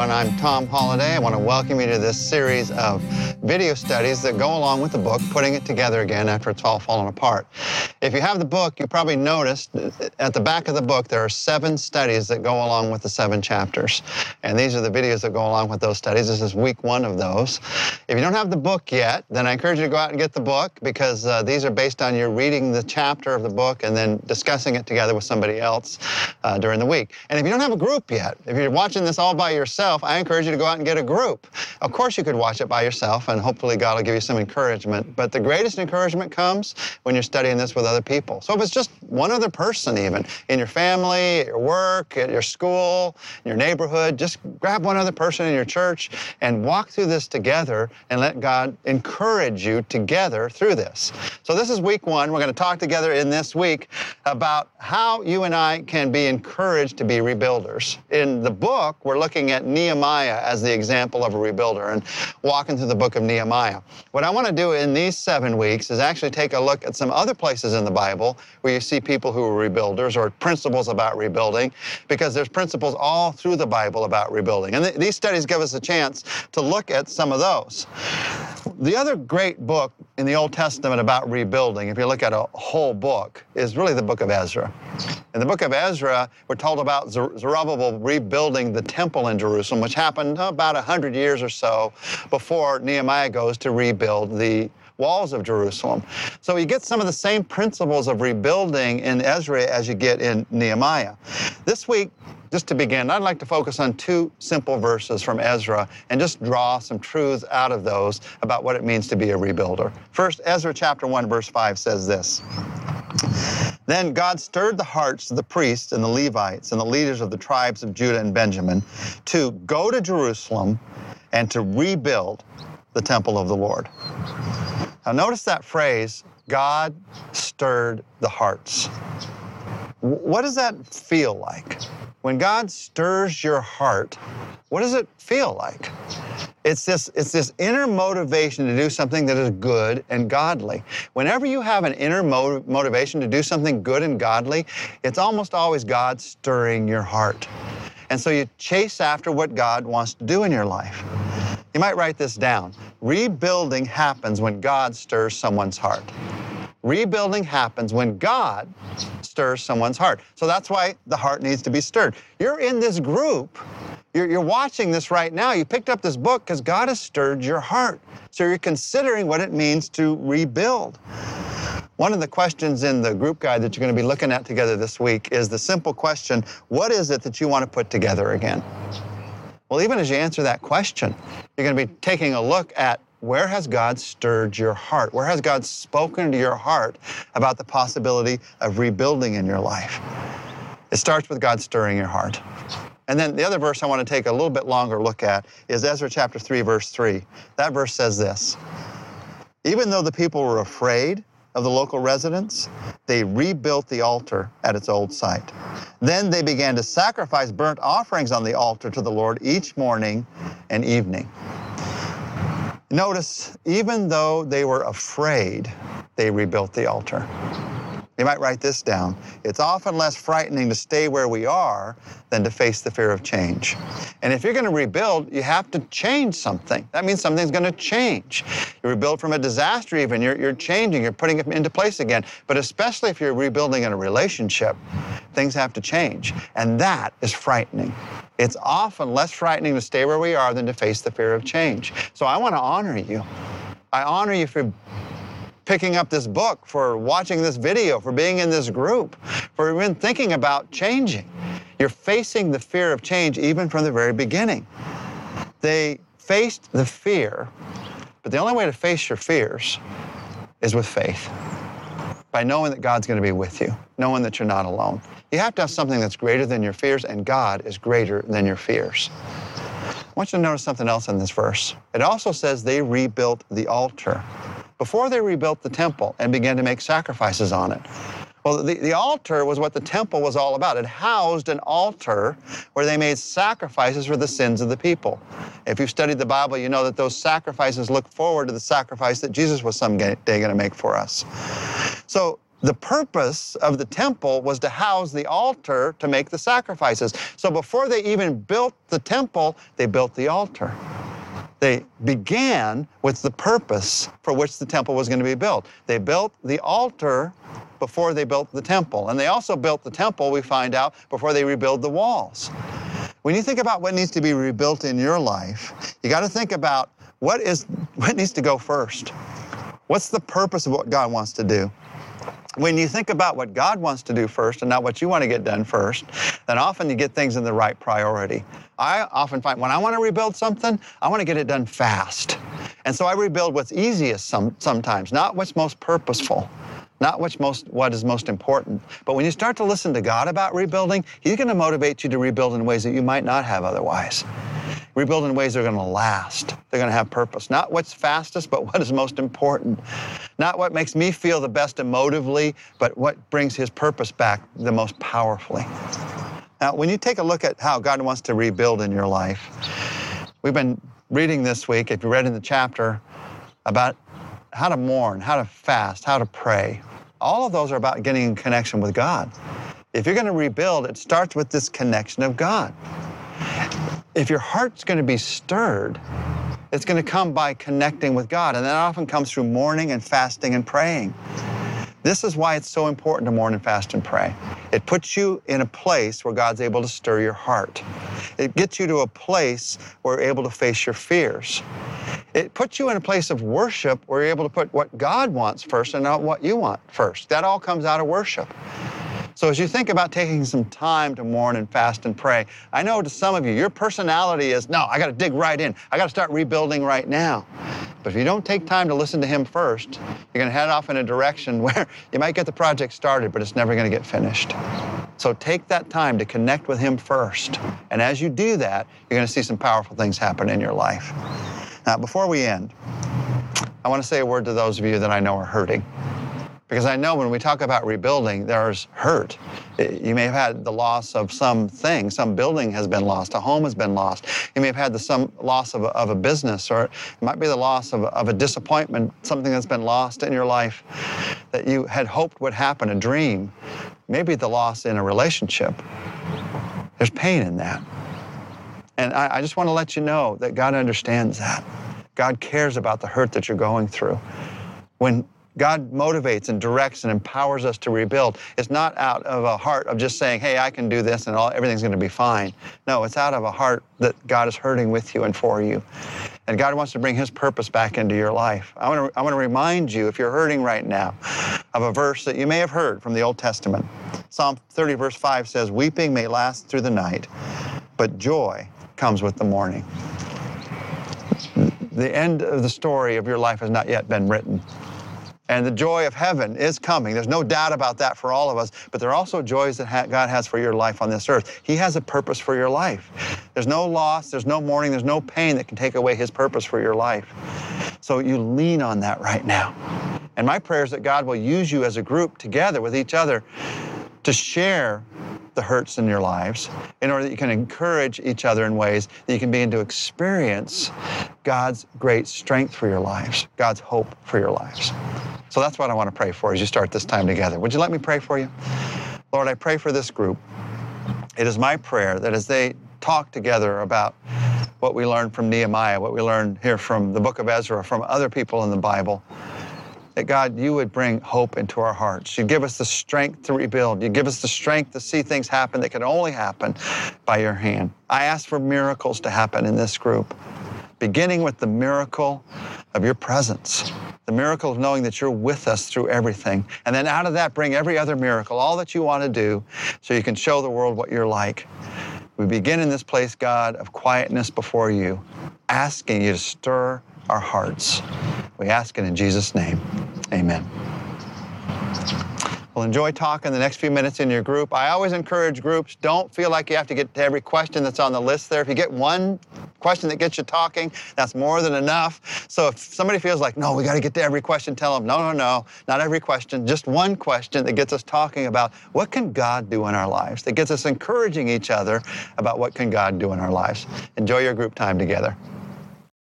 everyone. I'm Tom Holladay. I want to welcome you to this series of video studies that go along with the book, putting it together again after it's all fallen apart. If you have the book, you probably noticed at the back of the book there are seven studies that go along with the seven chapters. And these are the videos that go along with those studies. This is week one of those. If you don't have the book yet, then I encourage you to go out and get the book because uh, these are based on your reading the chapter of the book and then discussing it together with somebody else uh, during the week. And if you don't have a group yet, if you're watching this all by yourself, I encourage you to go out and get a group. Of course, you could watch it by yourself, and hopefully, God will give you some encouragement. But the greatest encouragement comes when you're studying this with other people. So if it's just one other person, even in your family, at your work, at your school, in your neighborhood, just grab one other person in your church and walk through this together and let God encourage you together through this. So this is week one. We're going to talk together in this week about how you and I can be encouraged to be rebuilders. In the book, we're looking at Nehemiah as the example of a rebuilder and walking through the book of Nehemiah. What I want to do in these seven weeks is actually take a look at some other places in the Bible where you see people who are rebuilders or principles about rebuilding, because there's principles all through the Bible about rebuilding. And th- these studies give us a chance to look at some of those. The other great book in the Old Testament about rebuilding, if you look at a whole book, is really the book of Ezra. In the book of Ezra, we're told about Zerubbabel rebuilding the temple in Jerusalem, which happened about 100 years or so before Nehemiah goes to rebuild the walls of Jerusalem. So you get some of the same principles of rebuilding in Ezra as you get in Nehemiah. This week, just to begin, I'd like to focus on two simple verses from Ezra and just draw some truths out of those about what it means to be a rebuilder. First, Ezra chapter 1, verse 5 says this. Then God stirred the hearts of the priests and the Levites and the leaders of the tribes of Judah and Benjamin to go to Jerusalem and to rebuild the temple of the Lord. Now, notice that phrase God stirred the hearts. What does that feel like? When God stirs your heart, what does it feel like? It's this, it's this inner motivation to do something that is good and godly. Whenever you have an inner motiv- motivation to do something good and godly, it's almost always God stirring your heart. And so you chase after what God wants to do in your life. You might write this down. Rebuilding happens when God stirs someone's heart. Rebuilding happens when God stirs someone's heart. So that's why the heart needs to be stirred. You're in this group you're, you're watching this right now. You picked up this book because God has stirred your heart. So you're considering what it means to rebuild. One of the questions in the group guide that you're going to be looking at together this week is the simple question What is it that you want to put together again? Well, even as you answer that question, you're going to be taking a look at where has God stirred your heart? Where has God spoken to your heart about the possibility of rebuilding in your life? It starts with God stirring your heart. And then the other verse I want to take a little bit longer look at is Ezra chapter 3, verse 3. That verse says this Even though the people were afraid of the local residents, they rebuilt the altar at its old site. Then they began to sacrifice burnt offerings on the altar to the Lord each morning and evening. Notice, even though they were afraid, they rebuilt the altar. You might write this down. It's often less frightening to stay where we are than to face the fear of change. And if you're going to rebuild, you have to change something. That means something's going to change. You rebuild from a disaster, even. You're, you're changing, you're putting it into place again. But especially if you're rebuilding in a relationship, things have to change. And that is frightening. It's often less frightening to stay where we are than to face the fear of change. So I want to honor you. I honor you for picking up this book, for watching this video, for being in this group, for even thinking about changing. You're facing the fear of change even from the very beginning. They faced the fear, but the only way to face your fears is with faith. By knowing that God's going to be with you, knowing that you're not alone. You have to have something that's greater than your fears, and God is greater than your fears. I want you to notice something else in this verse. It also says they rebuilt the altar before they rebuilt the temple and began to make sacrifices on it. Well, the, the altar was what the temple was all about. It housed an altar where they made sacrifices for the sins of the people. If you've studied the Bible, you know that those sacrifices look forward to the sacrifice that Jesus was someday going to make for us. So the purpose of the temple was to house the altar to make the sacrifices. So before they even built the temple, they built the altar. They began with the purpose for which the temple was going to be built. They built the altar before they built the temple. And they also built the temple, we find out, before they rebuild the walls. When you think about what needs to be rebuilt in your life, you got to think about what is what needs to go first. What's the purpose of what God wants to do? When you think about what God wants to do first and not what you want to get done first, then often you get things in the right priority. I often find when I want to rebuild something, I want to get it done fast. And so I rebuild what's easiest some, sometimes, not what's most purposeful not what's most, what is most important. But when you start to listen to God about rebuilding, He's going to motivate you to rebuild in ways that you might not have otherwise. Rebuild in ways that are going to last. They're going to have purpose. Not what's fastest, but what is most important. Not what makes me feel the best emotively, but what brings His purpose back the most powerfully. Now, when you take a look at how God wants to rebuild in your life, we've been reading this week, if you read in the chapter, about how to mourn, how to fast, how to pray. All of those are about getting in connection with God. If you're going to rebuild, it starts with this connection of God. If your heart's going to be stirred, it's going to come by connecting with God. And that often comes through mourning and fasting and praying. This is why it's so important to mourn and fast and pray. It puts you in a place where God's able to stir your heart. It gets you to a place where you're able to face your fears. It puts you in a place of worship where you're able to put what God wants first and not what you want first. That all comes out of worship. So as you think about taking some time to mourn and fast and pray, I know to some of you, your personality is, no, I got to dig right in. I got to start rebuilding right now. But if you don't take time to listen to Him first, you're going to head off in a direction where you might get the project started, but it's never going to get finished. So take that time to connect with Him first. And as you do that, you're going to see some powerful things happen in your life. Now, before we end, I want to say a word to those of you that I know are hurting. Because I know when we talk about rebuilding, there's hurt. You may have had the loss of something. Some building has been lost. A home has been lost. You may have had the some loss of a, of a business, or it might be the loss of of a disappointment, something that's been lost in your life that you had hoped would happen, a dream. Maybe the loss in a relationship. There's pain in that. And I, I just want to let you know that God understands that. God cares about the hurt that you're going through. When God motivates and directs and empowers us to rebuild. It's not out of a heart of just saying, hey, I can do this and all, everything's going to be fine. No, it's out of a heart that God is hurting with you and for you. And God wants to bring His purpose back into your life. I want, to, I want to remind you, if you're hurting right now, of a verse that you may have heard from the Old Testament. Psalm 30, verse 5 says, Weeping may last through the night, but joy comes with the morning. The end of the story of your life has not yet been written. And the joy of heaven is coming. There's no doubt about that for all of us. But there are also joys that God has for your life on this earth. He has a purpose for your life. There's no loss, there's no mourning, there's no pain that can take away His purpose for your life. So you lean on that right now. And my prayer is that God will use you as a group together with each other to share the hurts in your lives in order that you can encourage each other in ways that you can begin to experience God's great strength for your lives, God's hope for your lives. So that's what I want to pray for as you start this time together. Would you let me pray for you? Lord, I pray for this group. It is my prayer that as they talk together about what we learned from Nehemiah, what we learned here from the book of Ezra, from other people in the Bible, that God, you would bring hope into our hearts. You give us the strength to rebuild. You give us the strength to see things happen that can only happen by your hand. I ask for miracles to happen in this group, beginning with the miracle of your presence, the miracle of knowing that you're with us through everything. And then out of that, bring every other miracle, all that you want to do, so you can show the world what you're like. We begin in this place, God, of quietness before you, asking you to stir our hearts. We ask it in Jesus' name. Amen. We'll enjoy talking the next few minutes in your group. I always encourage groups, don't feel like you have to get to every question that's on the list there. If you get one question that gets you talking, that's more than enough. So if somebody feels like, no, we got to get to every question, tell them, no, no, no, not every question, just one question that gets us talking about what can God do in our lives, that gets us encouraging each other about what can God do in our lives. Enjoy your group time together.